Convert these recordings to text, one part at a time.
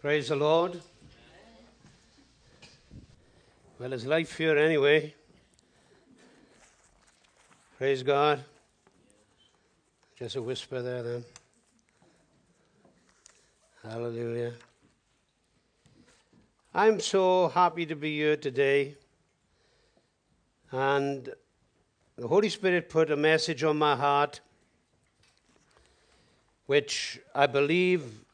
Praise the Lord. Well, there's life here anyway. Praise God. Just a whisper there, then. Hallelujah. I'm so happy to be here today. And the Holy Spirit put a message on my heart, which I believe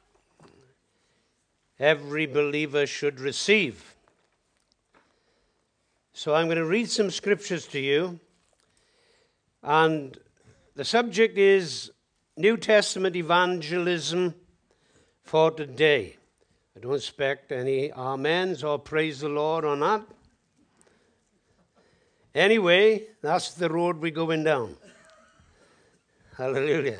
every believer should receive. So I'm going to read some scriptures to you. And the subject is New Testament evangelism for today. I don't expect any amens or praise the Lord or not. Anyway, that's the road we're going down. Hallelujah.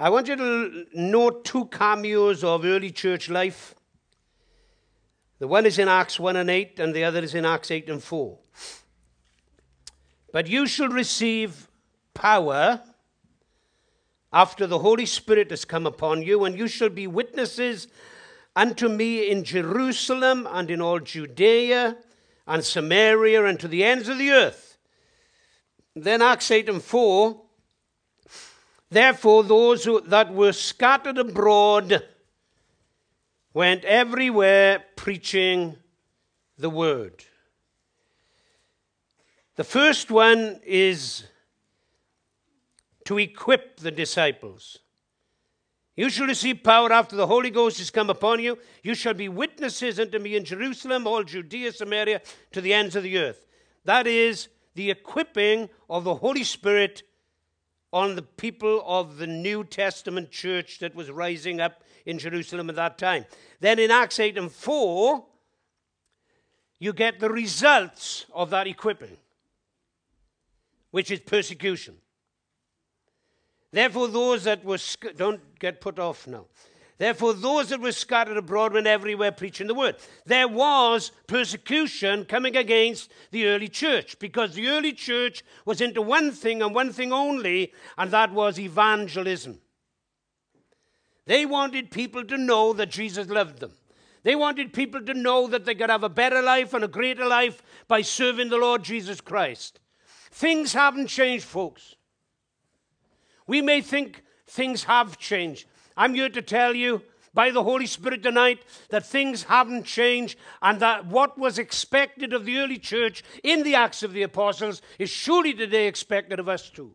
I want you to note two cameos of early church life. The one is in Acts 1 and 8, and the other is in Acts 8 and 4. But you shall receive power after the Holy Spirit has come upon you, and you shall be witnesses unto me in Jerusalem and in all Judea and Samaria and to the ends of the earth. Then Acts 8 and 4 Therefore, those who, that were scattered abroad went everywhere preaching the word. The first one is to equip the disciples. You shall receive power after the Holy Ghost is come upon you. You shall be witnesses unto me in Jerusalem, all Judea, Samaria, to the ends of the earth. That is the equipping of the Holy Spirit on the people of the New Testament church that was rising up in Jerusalem at that time. Then in Acts 8 and 4, you get the results of that equipping which is persecution. Therefore, those that were, don't get put off now. Therefore, those that were scattered abroad went everywhere preaching the word. There was persecution coming against the early church because the early church was into one thing and one thing only, and that was evangelism. They wanted people to know that Jesus loved them. They wanted people to know that they could have a better life and a greater life by serving the Lord Jesus Christ. Things haven't changed, folks. We may think things have changed. I'm here to tell you by the Holy Spirit tonight that things haven't changed and that what was expected of the early church in the Acts of the Apostles is surely today expected of us too.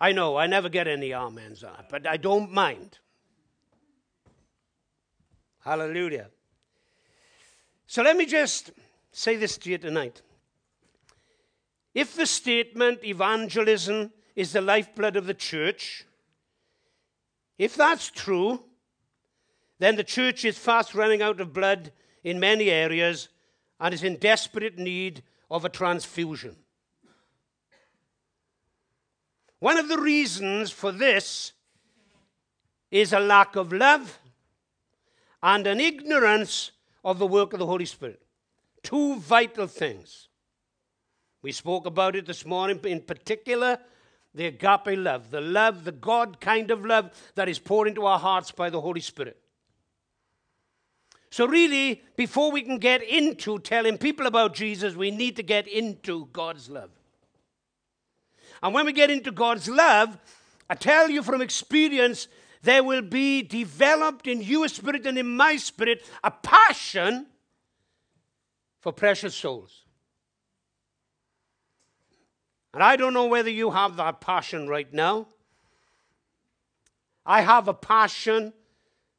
I know, I never get any amens on it, but I don't mind. Hallelujah. So let me just say this to you tonight. If the statement evangelism is the lifeblood of the church, if that's true, then the church is fast running out of blood in many areas and is in desperate need of a transfusion. One of the reasons for this is a lack of love and an ignorance of the work of the Holy Spirit. Two vital things. We spoke about it this morning, in particular, the agape love, the love, the God kind of love that is poured into our hearts by the Holy Spirit. So, really, before we can get into telling people about Jesus, we need to get into God's love. And when we get into God's love, I tell you from experience, there will be developed in your spirit and in my spirit a passion for precious souls. And I don't know whether you have that passion right now. I have a passion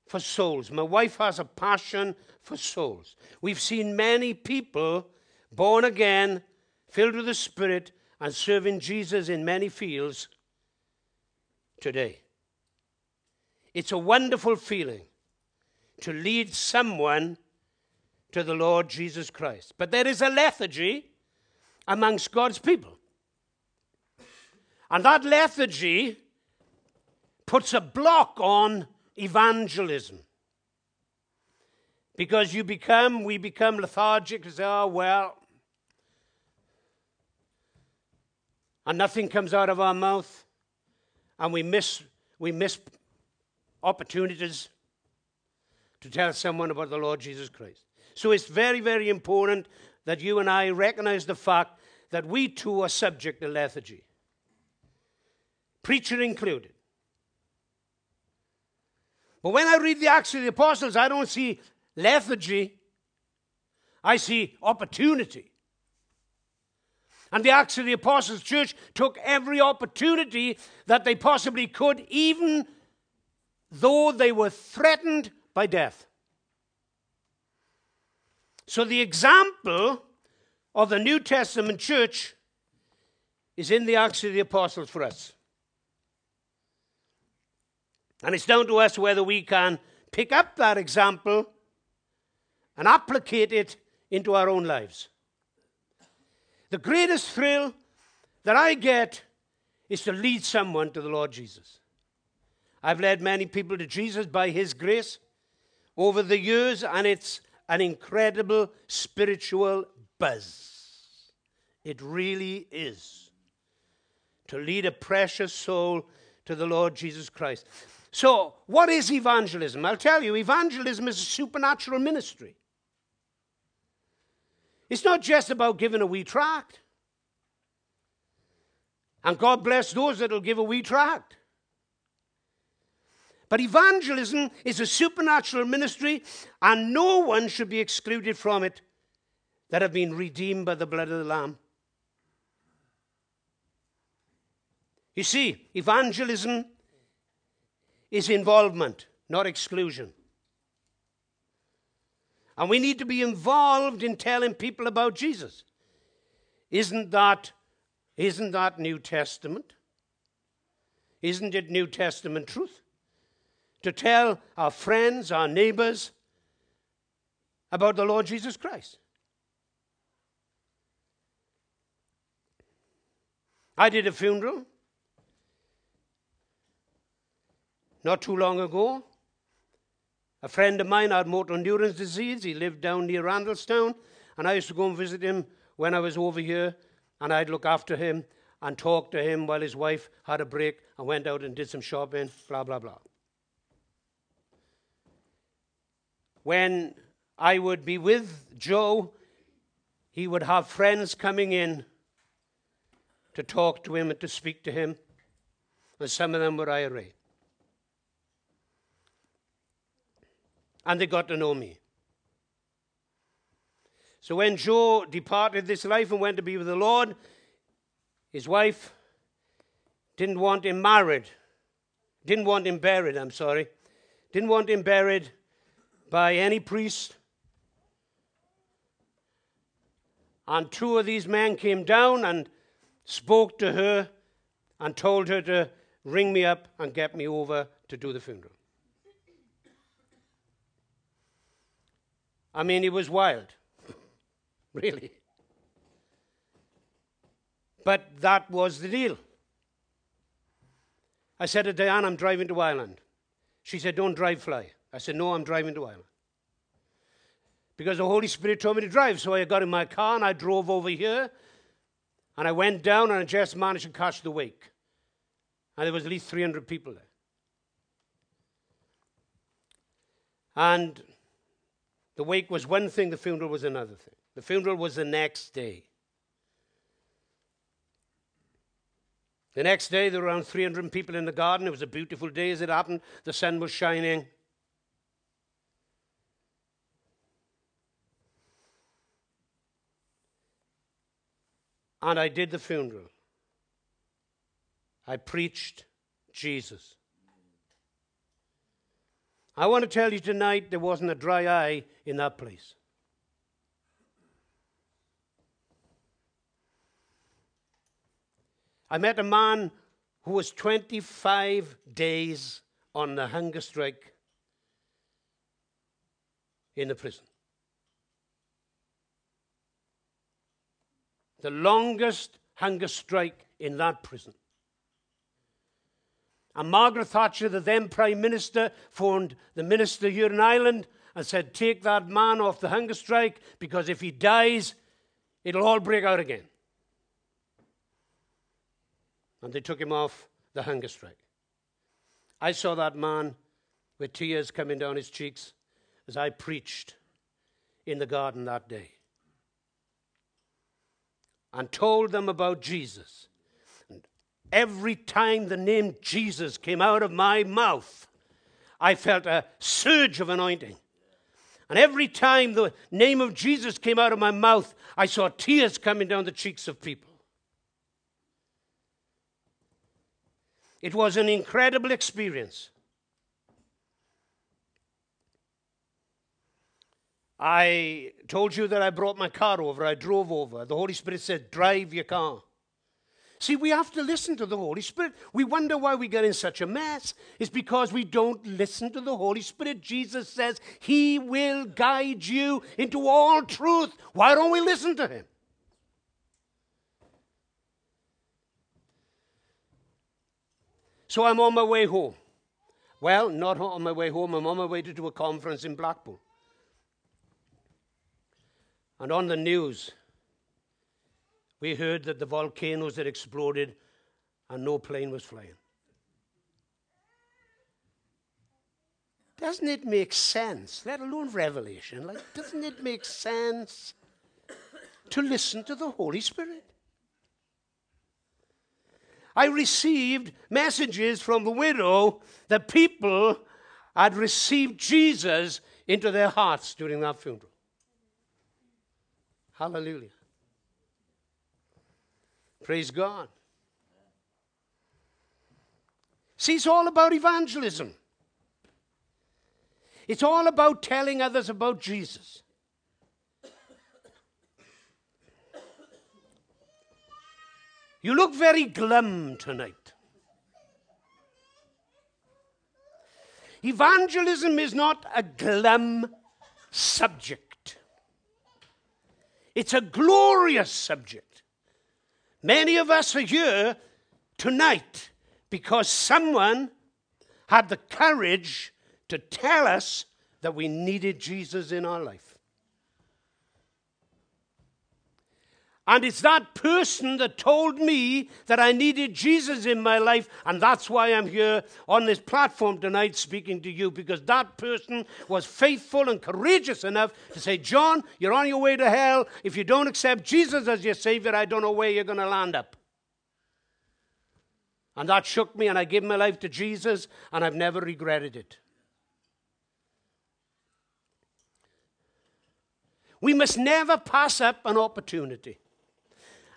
for souls. My wife has a passion for souls. We've seen many people born again, filled with the Spirit, and serving Jesus in many fields today. It's a wonderful feeling to lead someone to the Lord Jesus Christ. But there is a lethargy amongst God's people. And that lethargy puts a block on evangelism. Because you become, we become lethargic say, oh, well. And nothing comes out of our mouth. And we miss we miss opportunities to tell someone about the Lord Jesus Christ. So it's very, very important that you and I recognize the fact that we too are subject to lethargy, preacher included. But when I read the Acts of the Apostles, I don't see lethargy, I see opportunity. And the Acts of the Apostles Church took every opportunity that they possibly could, even though they were threatened by death. So the example of the New Testament church is in the Acts of the Apostles for us. And it's down to us whether we can pick up that example and applicate it into our own lives. The greatest thrill that I get is to lead someone to the Lord Jesus. I've led many people to Jesus by His grace over the years, and it's an incredible spiritual buzz. It really is. To lead a precious soul to the Lord Jesus Christ. So, what is evangelism? I'll tell you, evangelism is a supernatural ministry. It's not just about giving a wee tract. And God bless those that'll give a wee tract. But evangelism is a supernatural ministry, and no one should be excluded from it that have been redeemed by the blood of the Lamb. You see, evangelism is involvement, not exclusion. And we need to be involved in telling people about Jesus. Isn't that, isn't that New Testament? Isn't it New Testament truth? To tell our friends, our neighbors about the Lord Jesus Christ. I did a funeral not too long ago. A friend of mine had motor neurons disease. He lived down near Randallstown, and I used to go and visit him when I was over here, and I'd look after him and talk to him while his wife had a break and went out and did some shopping, blah, blah, blah. When I would be with Joe, he would have friends coming in to talk to him and to speak to him, and some of them were IRA. And they got to know me. So when Joe departed this life and went to be with the Lord, his wife didn't want him married, didn't want him buried, I'm sorry, didn't want him buried by any priest. And two of these men came down and spoke to her and told her to ring me up and get me over to do the funeral. I mean, it was wild. really. But that was the deal. I said to Diane, I'm driving to Ireland. She said, Don't drive, fly. I said, No, I'm driving to Ireland. Because the Holy Spirit told me to drive. So I got in my car and I drove over here. And I went down and I just managed to catch the wake. And there was at least 300 people there. And the wake was one thing, the funeral was another thing. The funeral was the next day. The next day, there were around 300 people in the garden. It was a beautiful day as it happened. The sun was shining. And I did the funeral. I preached Jesus. I want to tell you tonight there wasn't a dry eye in that place. I met a man who was 25 days on the hunger strike in the prison. The longest hunger strike in that prison. And Margaret Thatcher, the then Prime Minister, phoned the minister here in Ireland and said, Take that man off the hunger strike because if he dies, it'll all break out again. And they took him off the hunger strike. I saw that man with tears coming down his cheeks as I preached in the garden that day and told them about Jesus. Every time the name Jesus came out of my mouth, I felt a surge of anointing. And every time the name of Jesus came out of my mouth, I saw tears coming down the cheeks of people. It was an incredible experience. I told you that I brought my car over, I drove over. The Holy Spirit said, Drive your car. See, we have to listen to the Holy Spirit. We wonder why we get in such a mess. It's because we don't listen to the Holy Spirit. Jesus says He will guide you into all truth. Why don't we listen to Him? So I'm on my way home. Well, not on my way home, I'm on my way to do a conference in Blackpool. And on the news, we heard that the volcanoes had exploded and no plane was flying. Doesn't it make sense, let alone revelation? Like, doesn't it make sense to listen to the Holy Spirit? I received messages from the widow that people had received Jesus into their hearts during that funeral. Hallelujah. Praise God. See, it's all about evangelism. It's all about telling others about Jesus. You look very glum tonight. Evangelism is not a glum subject, it's a glorious subject. Many of us are here tonight because someone had the courage to tell us that we needed Jesus in our life. And it's that person that told me that I needed Jesus in my life. And that's why I'm here on this platform tonight speaking to you, because that person was faithful and courageous enough to say, John, you're on your way to hell. If you don't accept Jesus as your Savior, I don't know where you're going to land up. And that shook me, and I gave my life to Jesus, and I've never regretted it. We must never pass up an opportunity.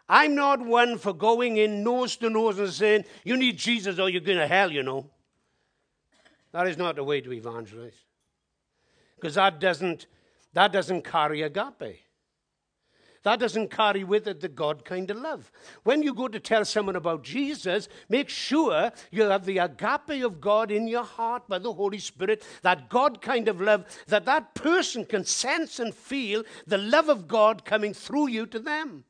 I'm not one for going in nose to nose and saying, you need Jesus or you're going to hell, you know. That is not the way to evangelize. Because that doesn't, that doesn't carry agape. That doesn't carry with it the God kind of love. When you go to tell someone about Jesus, make sure you have the agape of God in your heart by the Holy Spirit, that God kind of love, that that person can sense and feel the love of God coming through you to them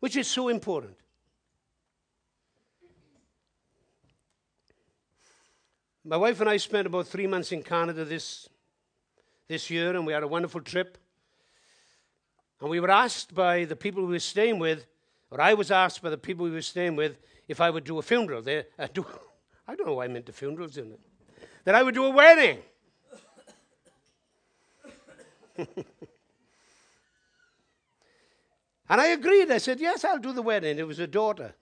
which is so important. My wife and I spent about three months in Canada this, this year, and we had a wonderful trip. And we were asked by the people we were staying with, or I was asked by the people we were staying with, if I would do a funeral. They, uh, do, I don't know why I meant into funerals, isn't it? That I would do a wedding. And I agreed. I said, Yes, I'll do the wedding. It was a daughter.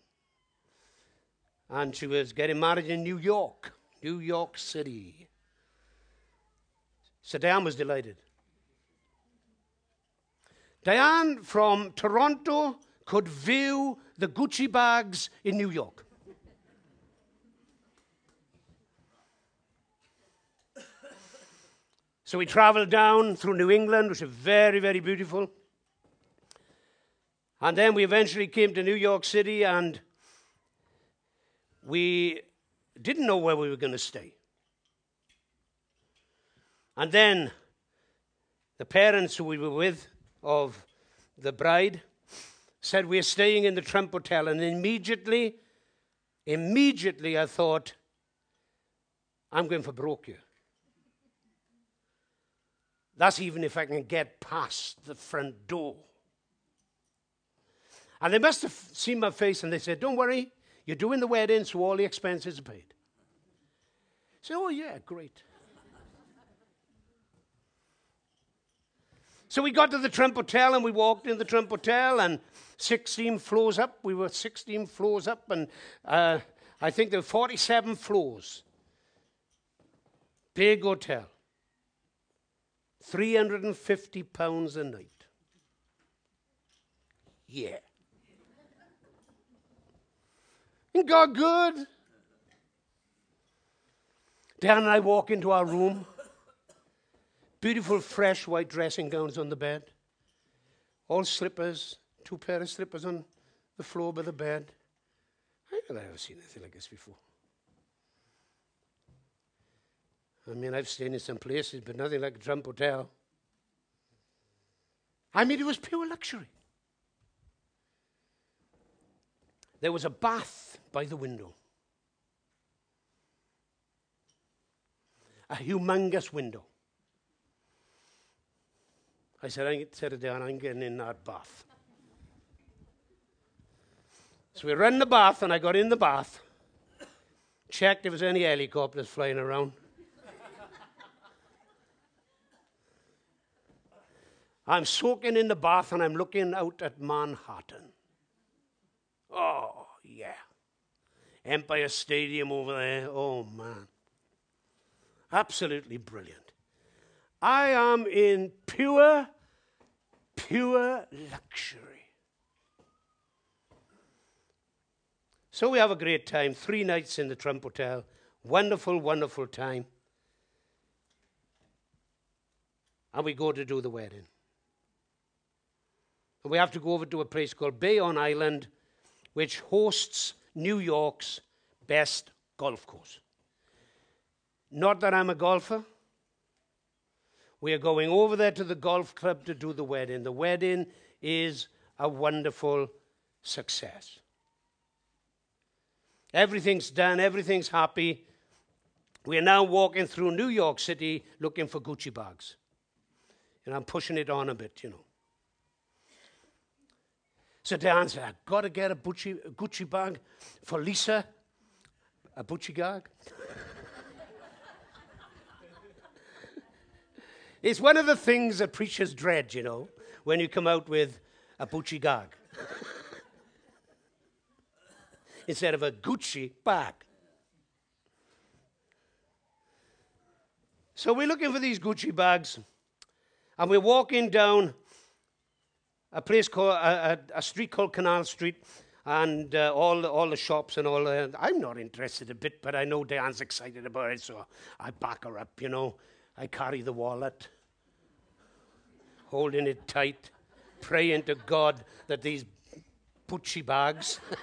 And she was getting married in New York, New York City. So Diane was delighted. Diane from Toronto could view the Gucci bags in New York. So we traveled down through New England, which is very, very beautiful. And then we eventually came to New York City and we didn't know where we were going to stay. And then the parents who we were with of the bride said, We're staying in the Trump Hotel. And immediately, immediately I thought, I'm going for broke here. That's even if I can get past the front door. And they must have seen my face and they said, Don't worry, You're doing the wedding, so all the expenses are paid. So, oh, yeah, great. so we got to the Trump Hotel and we walked in the Trump Hotel and 16 floors up. We were 16 floors up and uh, I think there were 47 floors. Big hotel. 350 pounds a night. Yeah. Ain't God good? Dan and I walk into our room. Beautiful, fresh white dressing gowns on the bed. All slippers, two pair of slippers on the floor by the bed. I never ever seen anything like this before. I mean, I've stayed in some places, but nothing like a Trump Hotel. I mean, it was pure luxury. There was a bath by the window. A humongous window. I said, I said it down, I'm getting in that bath. So we ran the bath, and I got in the bath, checked if there was any helicopters flying around. I'm soaking in the bath and I'm looking out at Manhattan. Oh. Empire Stadium over there. Oh, man. Absolutely brilliant. I am in pure, pure luxury. So we have a great time. Three nights in the Trump Hotel. Wonderful, wonderful time. And we go to do the wedding. And we have to go over to a place called Bayonne Island, which hosts New York's best golf course. Not that I'm a golfer. We are going over there to the golf club to do the wedding. The wedding is a wonderful success. Everything's done, everything's happy. We are now walking through New York City looking for Gucci bags. And I'm pushing it on a bit, you know. So Dan said, I've got to get a Gucci, a Gucci bag for Lisa. A Gucci bag. it's one of the things that preachers dread, you know, when you come out with a Gucci gag instead of a Gucci bag. So we're looking for these Gucci bags, and we're walking down a place called a, a, a street called Canal Street, and uh, all the, all the shops and all. Uh, I'm not interested a bit, but I know Diane's excited about it, so I back her up. You know, I carry the wallet, holding it tight, praying to God that these Gucci bags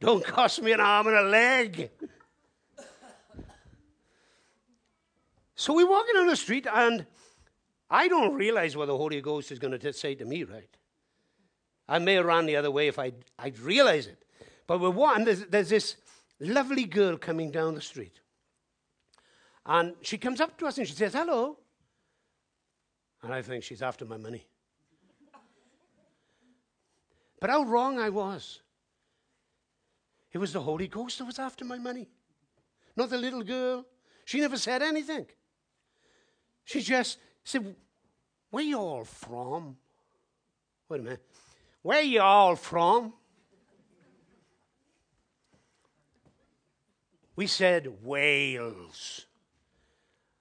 don't cost me an arm and a leg. So we're walking on the street, and I don't realize what the Holy Ghost is going to say to me, right? I may have run the other way if I'd, I'd realize it. But we're one, there's, there's this lovely girl coming down the street. And she comes up to us and she says, Hello. And I think she's after my money. But how wrong I was. It was the Holy Ghost that was after my money, not the little girl. She never said anything. She just said, Where you all from? Wait a minute. Where you all from? We said, Wales.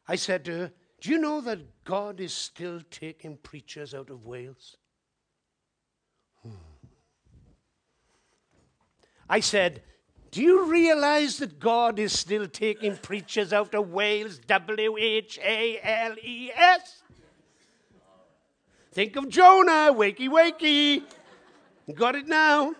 I said to her, Do you know that God is still taking preachers out of Wales? Hmm. I said, Do you realize that God is still taking preachers out of Wales? W H A L E S. Think of Jonah, wakey, wakey. Got it now.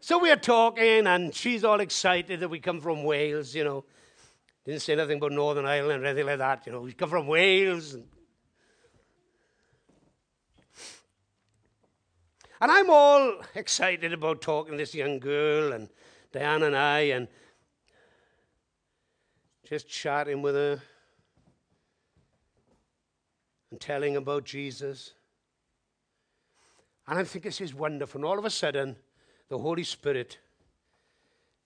So we're talking, and she's all excited that we come from Wales, you know. Didn't say nothing about Northern Ireland or anything like that, you know. We come from Wales. And And I'm all excited about talking to this young girl and Diane and I and just chatting with her. And telling about Jesus. And I'm thinking this is wonderful. And all of a sudden, the Holy Spirit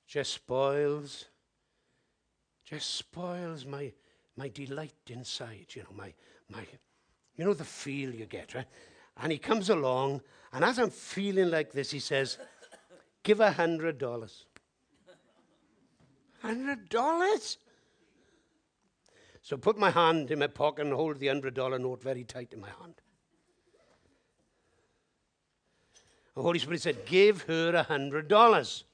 just spoils, just spoils my, my delight inside, you know, my, my, you know, the feel you get, right? And he comes along, and as I'm feeling like this, he says, Give a hundred dollars. Hundred dollars? So put my hand in my pocket and hold the hundred dollar note very tight in my hand. The Holy Spirit said, Give her a hundred dollars.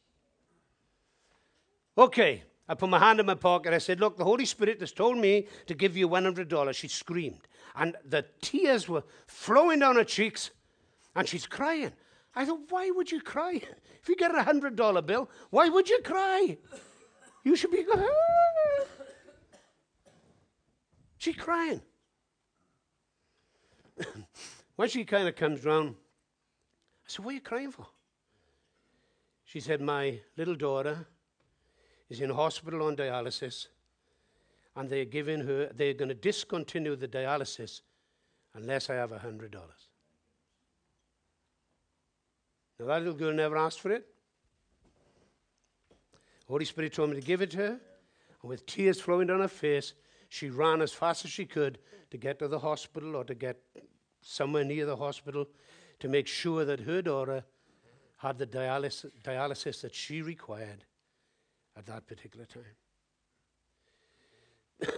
Okay. I put my hand in my pocket. I said, Look, the Holy Spirit has told me to give you $100. She screamed. And the tears were flowing down her cheeks. And she's crying. I thought, Why would you cry? If you get a $100 bill, why would you cry? You should be. Ah. She's crying. when she kind of comes round, I said, What are you crying for? She said, My little daughter is in hospital on dialysis, and they're giving her, they're going to discontinue the dialysis unless I have a $100. Now, that little girl never asked for it. Holy Spirit told me to give it to her, and with tears flowing down her face, she ran as fast as she could to get to the hospital or to get somewhere near the hospital to make sure that her daughter had the dialysis, dialysis that she required at that particular time.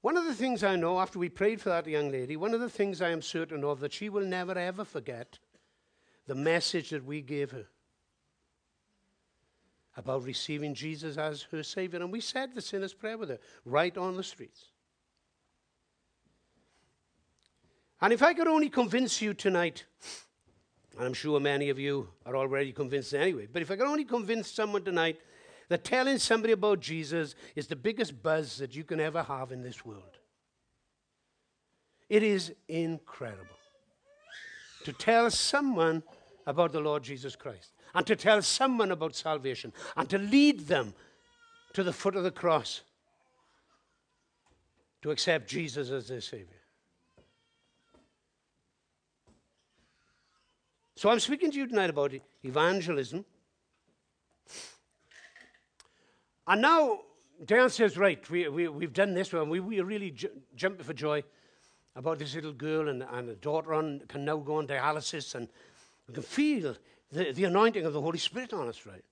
one of the things I know after we prayed for that young lady, one of the things I am certain of that she will never ever forget the message that we gave her about receiving Jesus as her Savior. And we said the sinner's prayer with her right on the streets. And if I could only convince you tonight, and I'm sure many of you are already convinced anyway, but if I could only convince someone tonight that telling somebody about Jesus is the biggest buzz that you can ever have in this world, it is incredible to tell someone about the Lord Jesus Christ and to tell someone about salvation and to lead them to the foot of the cross to accept Jesus as their Savior. So I'm speaking to you tonight about evangelism. And now, Dan says, right, we, we, we've done this, and we, we really ju- jumping for joy about this little girl and, and a daughter on, can now go on dialysis, and we can feel the, the anointing of the Holy Spirit on us, right?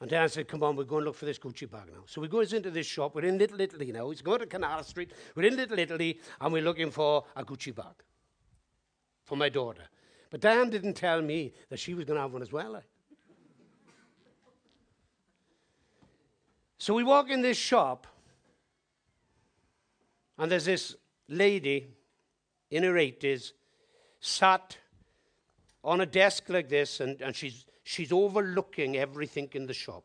And Dan said, Come on, we're going to look for this Gucci bag now. So we go into this shop. We're in Little Italy now. He's going to Canal Street. We're in Little Italy, and we're looking for a Gucci bag for my daughter. But Dan didn't tell me that she was going to have one as well. Like. So we walk in this shop, and there's this lady in her 80s sat on a desk like this, and, and she's, she's overlooking everything in the shop.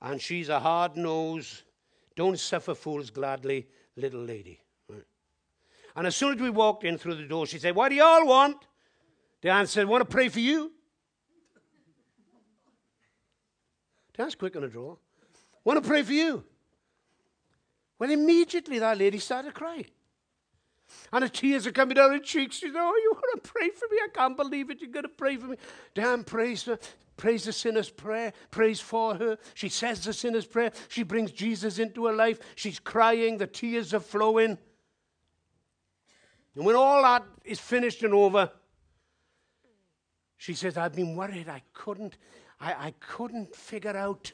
And she's a hard nosed, don't suffer fools gladly little lady. And as soon as we walked in through the door, she said, What do you all want? Dan said, Want to pray for you? Dan's quick on a draw. Want to pray for you? Well, immediately that lady started crying. And the tears are coming down her cheeks. She said, Oh, you want to pray for me? I can't believe it. You're going to pray for me. Dan prays her, prays the sinner's prayer, prays for her. She says the sinner's prayer. She brings Jesus into her life. She's crying. The tears are flowing. And when all that is finished and over, she says, I've been worried. I couldn't, I, I couldn't figure out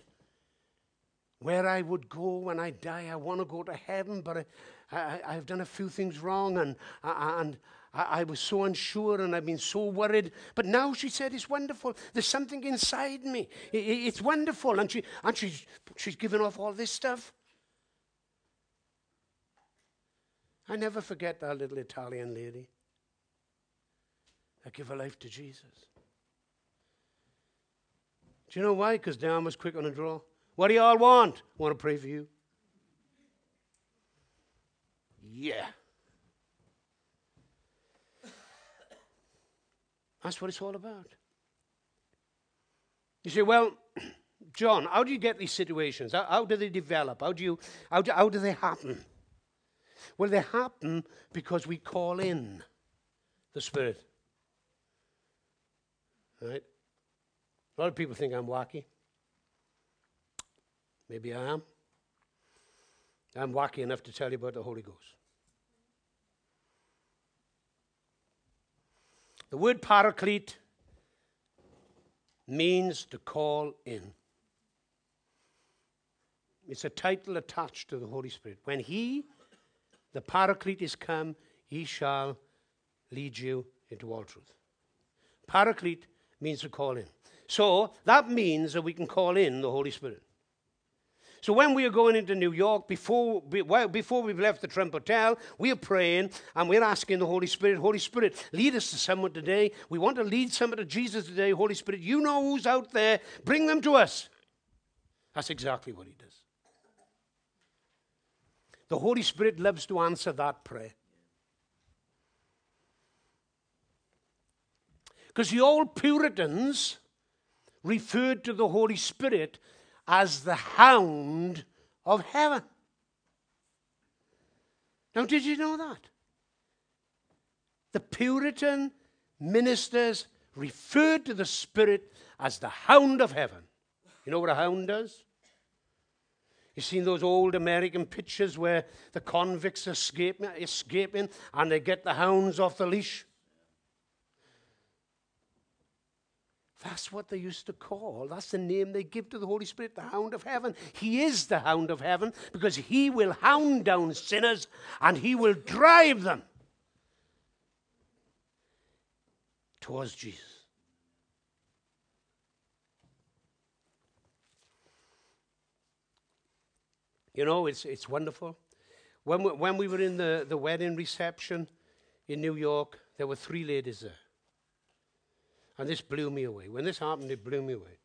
where I would go when I die. I want to go to heaven, but I, I, have done a few things wrong, and, uh, uh, and I, I, was so unsure, and I've been so worried. But now she said, It's wonderful. There's something inside me. It, it, it's wonderful. And, she, and she's, she's given off all this stuff. I never forget that little Italian lady that gave her life to Jesus. Do you know why? Because Dan was quick on the draw. What do you all want? Want to pray for you. Yeah. That's what it's all about. You say, well, John, how do you get these situations? How, how do they develop? How do, you, how, do, how do they happen? Well, they happen because we call in the Spirit. Right? A lot of people think I'm wacky. Maybe I am. I'm wacky enough to tell you about the Holy Ghost. The word paraclete means to call in. It's a title attached to the Holy Spirit. When He, the Paraclete, is come, He shall lead you into all truth. Paraclete means to call in. So that means that we can call in the Holy Spirit. So when we are going into New York, before, well, before we've left the Trump Hotel, we are praying and we're asking the Holy Spirit, Holy Spirit, lead us to someone today. We want to lead someone to Jesus today. Holy Spirit, you know who's out there. Bring them to us. That's exactly what he does. The Holy Spirit loves to answer that prayer. Because the old Puritans referred to the Holy Spirit as the hound of heaven. Now, did you know that? The Puritan ministers referred to the Spirit as the hound of heaven. You know what a hound does? You've seen those old American pictures where the convicts escaping, escaping and they get the hounds off the leash? That's what they used to call, that's the name they give to the Holy Spirit, the hound of heaven. He is the hound of heaven because he will hound down sinners and he will drive them towards Jesus. You know, it's, it's wonderful. When we, when we were in the, the wedding reception in New York, there were three ladies there. And this blew me away. When this happened, it blew me away.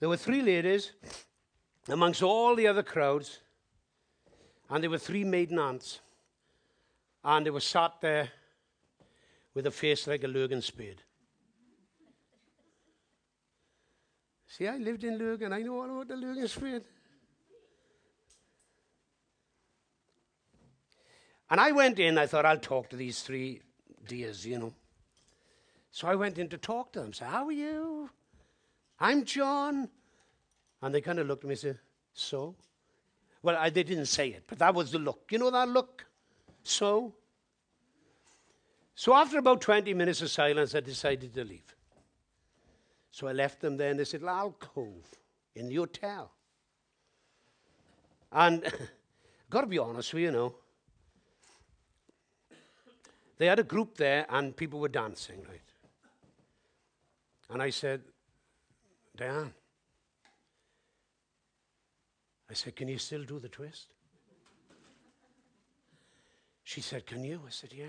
There were three ladies amongst all the other crowds, and there were three maiden aunts. And they were sat there with a face like a Lurgan spade. See, I lived in Lurgan. I know all about the Lurgan spade. And I went in, I thought, I'll talk to these three dears, you know. So I went in to talk to them. Say, how are you? I'm John. And they kind of looked at me and said, so? Well, I, they didn't say it, but that was the look. You know that look? So? So after about 20 minutes of silence, I decided to leave. So I left them there and they said, little alcove in the hotel. And got to be honest with you, you know, they had a group there and people were dancing, right? And I said, Diane, I said, can you still do the twist? She said, can you? I said, yeah.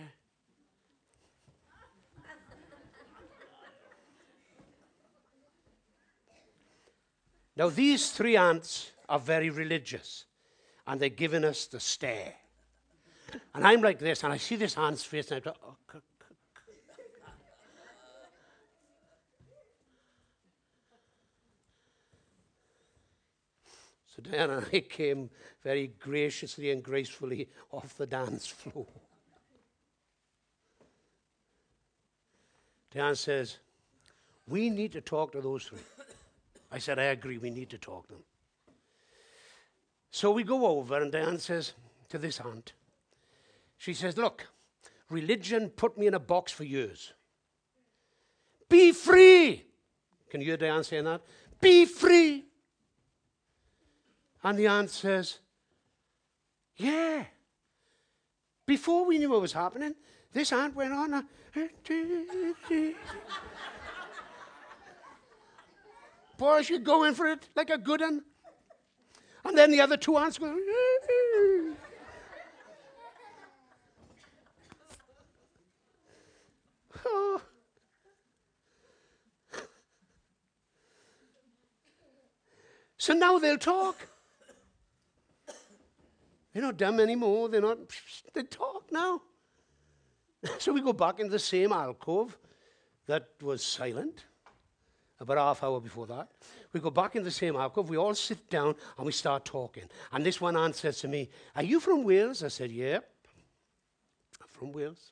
Now, these three aunts are very religious, and they're giving us the stare. And I'm like this, and I see this aunt's face, and I go, oh, So Diana and I came very graciously and gracefully off the dance floor. Diane says, We need to talk to those three. I said, I agree, we need to talk to them. So we go over, and Diane says to this aunt, She says, Look, religion put me in a box for years. Be free. Can you hear Diane saying that? Be free. And the aunt says, Yeah. Before we knew what was happening, this aunt went on. A, Boy, she'd go in for it like a good one. And then the other two aunts go. oh. So now they'll talk. They're not dumb anymore. They're not, they talk now. so we go back into the same alcove that was silent. about half hour before that. We go back in the same alcove. We all sit down and we start talking. And this one aunt says to me, Are you from Wales? I said, Yeah. I'm from Wales.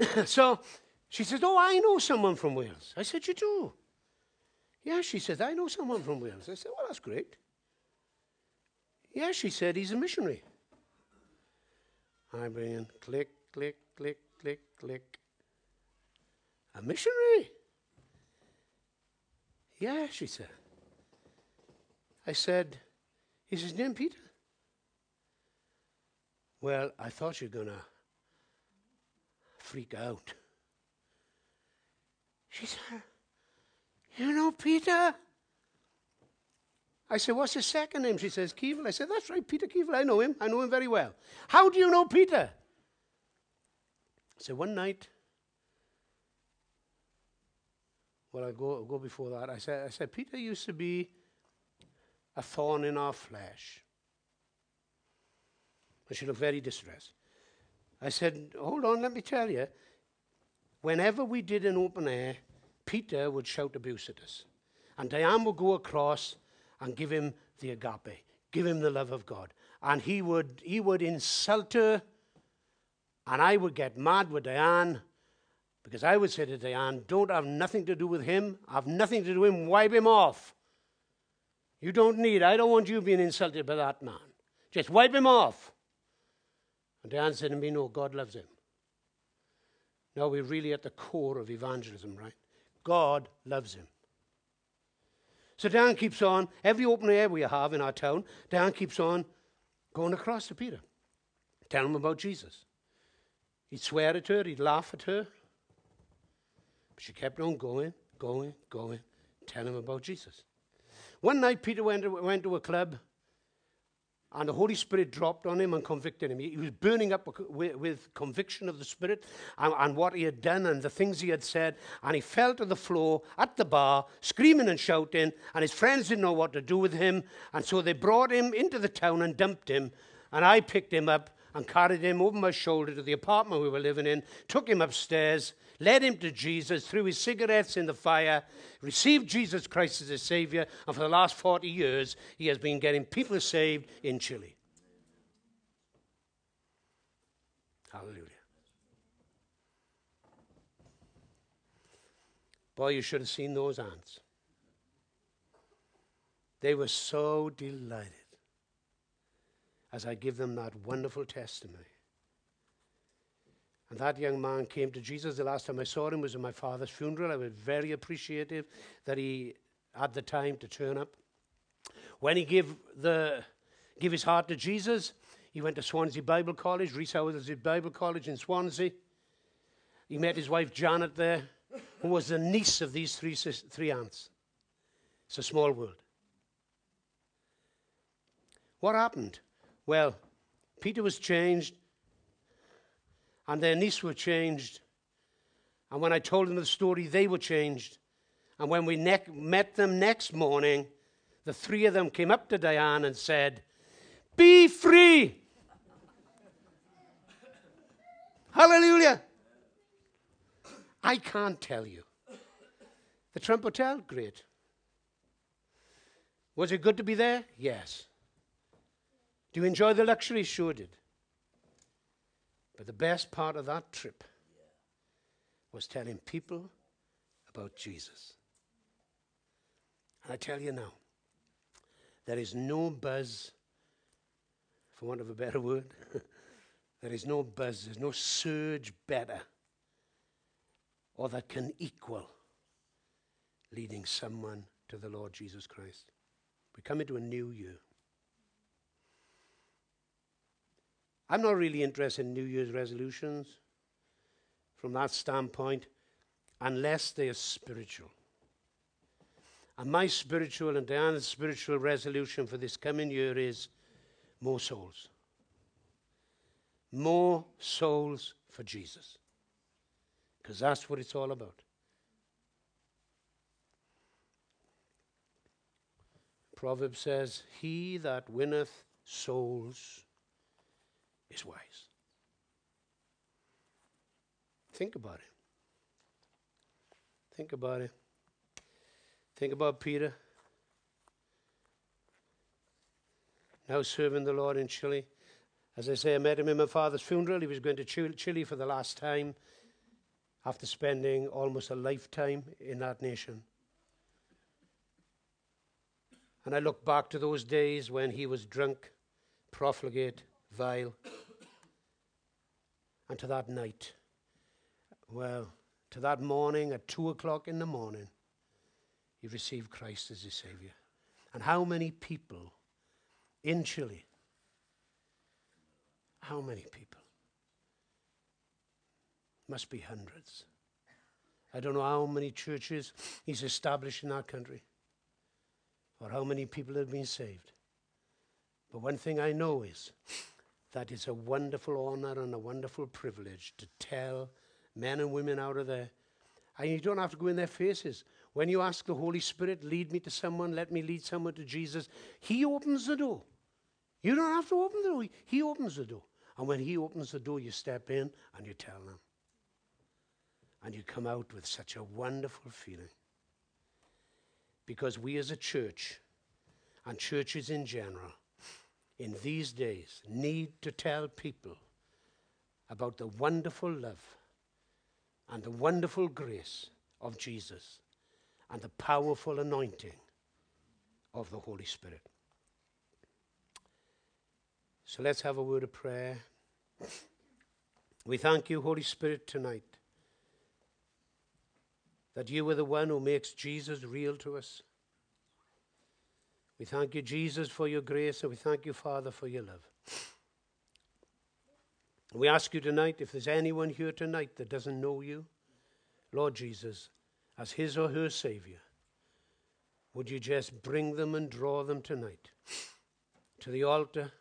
so she says, Oh, I know someone from Wales. I said, You do? Yeah, she says, I know someone from Wales. I said, Well, that's great. Yeah, she said, He's a missionary. I bring in click, click, click, click, click. A missionary? Yeah, she said. I said, Is his name Peter? Well, I thought you were going to freak out. She said, You know Peter? I said, What's his second name? She says, Keevel. I said, That's right, Peter Keevel. I know him. I know him very well. How do you know Peter? I said, One night, well, I go, go before that. I said, I said, Peter used to be a thorn in our flesh. And she looked very distressed. I said, Hold on, let me tell you. Whenever we did an open air, Peter would shout abuse at us. And Diane would go across and give him the agape, give him the love of God. And he would, he would insult her, and I would get mad with Diane because I would say to Diane, Don't have nothing to do with him, have nothing to do with him, wipe him off. You don't need, I don't want you being insulted by that man. Just wipe him off. And Diane said to me, No, God loves him. Now we're really at the core of evangelism, right? God loves him. So Dan keeps on, every open air we have in our town, Dan keeps on going across to Peter, telling him about Jesus. He'd swear at her, he'd laugh at her. But she kept on going, going, going, telling him about Jesus. One night, Peter went to, went to a club and the Holy Spirit dropped on him and convicted him. He, was burning up with, conviction of the Spirit and, and, what he had done and the things he had said. And he fell to the floor at the bar, screaming and shouting. And his friends didn't know what to do with him. And so they brought him into the town and dumped him. And I picked him up and carried him over my shoulder to the apartment we were living in, took him upstairs, led him to Jesus, threw his cigarettes in the fire, received Jesus Christ as his Savior, and for the last 40 years, he has been getting people saved in Chile. Hallelujah. Boy, you should have seen those ants. They were so delighted as I give them that wonderful testimony. And that young man came to Jesus. The last time I saw him was at my father's funeral. I was very appreciative that he had the time to turn up. When he gave, the, gave his heart to Jesus, he went to Swansea Bible College. Rees Howells his Bible College in Swansea. He met his wife Janet there, who was the niece of these three, three aunts. It's a small world. What happened? Well, Peter was changed, and their niece were changed. And when I told them the story, they were changed. And when we ne- met them next morning, the three of them came up to Diane and said, Be free! Hallelujah! I can't tell you. The Trump Hotel, great. Was it good to be there? Yes. Do you enjoy the luxury? Sure did. But the best part of that trip was telling people about Jesus. And I tell you now, there is no buzz, for want of a better word, there is no buzz, there's no surge better or that can equal leading someone to the Lord Jesus Christ. We come into a new year. I'm not really interested in New Year's resolutions from that standpoint unless they are spiritual. And my spiritual and Diana's spiritual resolution for this coming year is more souls. More souls for Jesus. Because that's what it's all about. Proverbs says, He that winneth souls is wise. Think about it. Think about it. Think about Peter. Now serving the Lord in Chile. As I say, I met him in my father's funeral. He was going to Chile for the last time after spending almost a lifetime in that nation. And I look back to those days when he was drunk, profligate, vile, and to that night. Well, to that morning at two o'clock in the morning, he received Christ as his Savior. And how many people in Chile? How many people? Must be hundreds. I don't know how many churches he's established in that country or how many people have been saved. But one thing I know is that it's a wonderful honor and a wonderful privilege to tell men and women out of there. And you don't have to go in their faces. When you ask the Holy Spirit, lead me to someone, let me lead someone to Jesus, He opens the door. You don't have to open the door, He opens the door. And when He opens the door, you step in and you tell them. And you come out with such a wonderful feeling. Because we as a church, and churches in general, in these days need to tell people about the wonderful love and the wonderful grace of Jesus and the powerful anointing of the Holy Spirit. So let's have a word of prayer. We thank you, Holy Spirit, tonight that you are the one who makes Jesus real to us. We thank you, Jesus, for your grace, and we thank you, Father, for your love. We ask you tonight if there's anyone here tonight that doesn't know you, Lord Jesus, as his or her Savior, would you just bring them and draw them tonight to the altar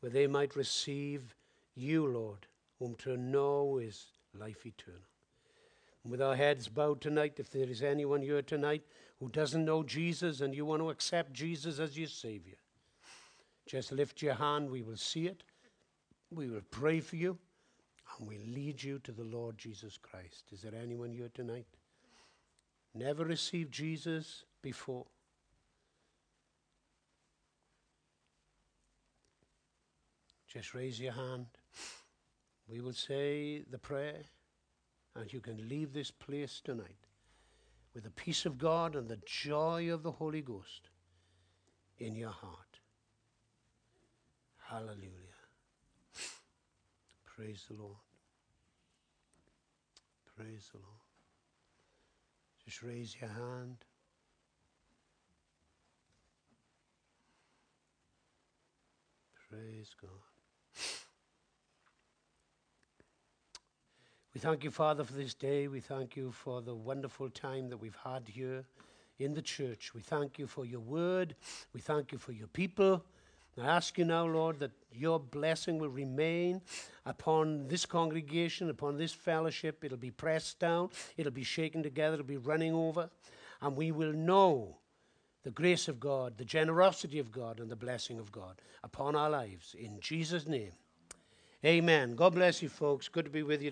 where they might receive you, Lord, whom to know is life eternal. And with our heads bowed tonight, if there is anyone here tonight who doesn't know Jesus and you want to accept Jesus as your Savior, just lift your hand. We will see it. We will pray for you. And we lead you to the Lord Jesus Christ. Is there anyone here tonight? Never received Jesus before. Just raise your hand. We will say the prayer, and you can leave this place tonight with the peace of God and the joy of the Holy Ghost in your heart. Hallelujah. Praise the Lord. Praise the Lord. Just raise your hand. Praise God. We thank you, Father, for this day. We thank you for the wonderful time that we've had here in the church. We thank you for your word. We thank you for your people. I ask you now, Lord, that your blessing will remain upon this congregation, upon this fellowship. It'll be pressed down, it'll be shaken together, it'll be running over, and we will know the grace of God, the generosity of God, and the blessing of God upon our lives. In Jesus' name, amen. God bless you, folks. Good to be with you.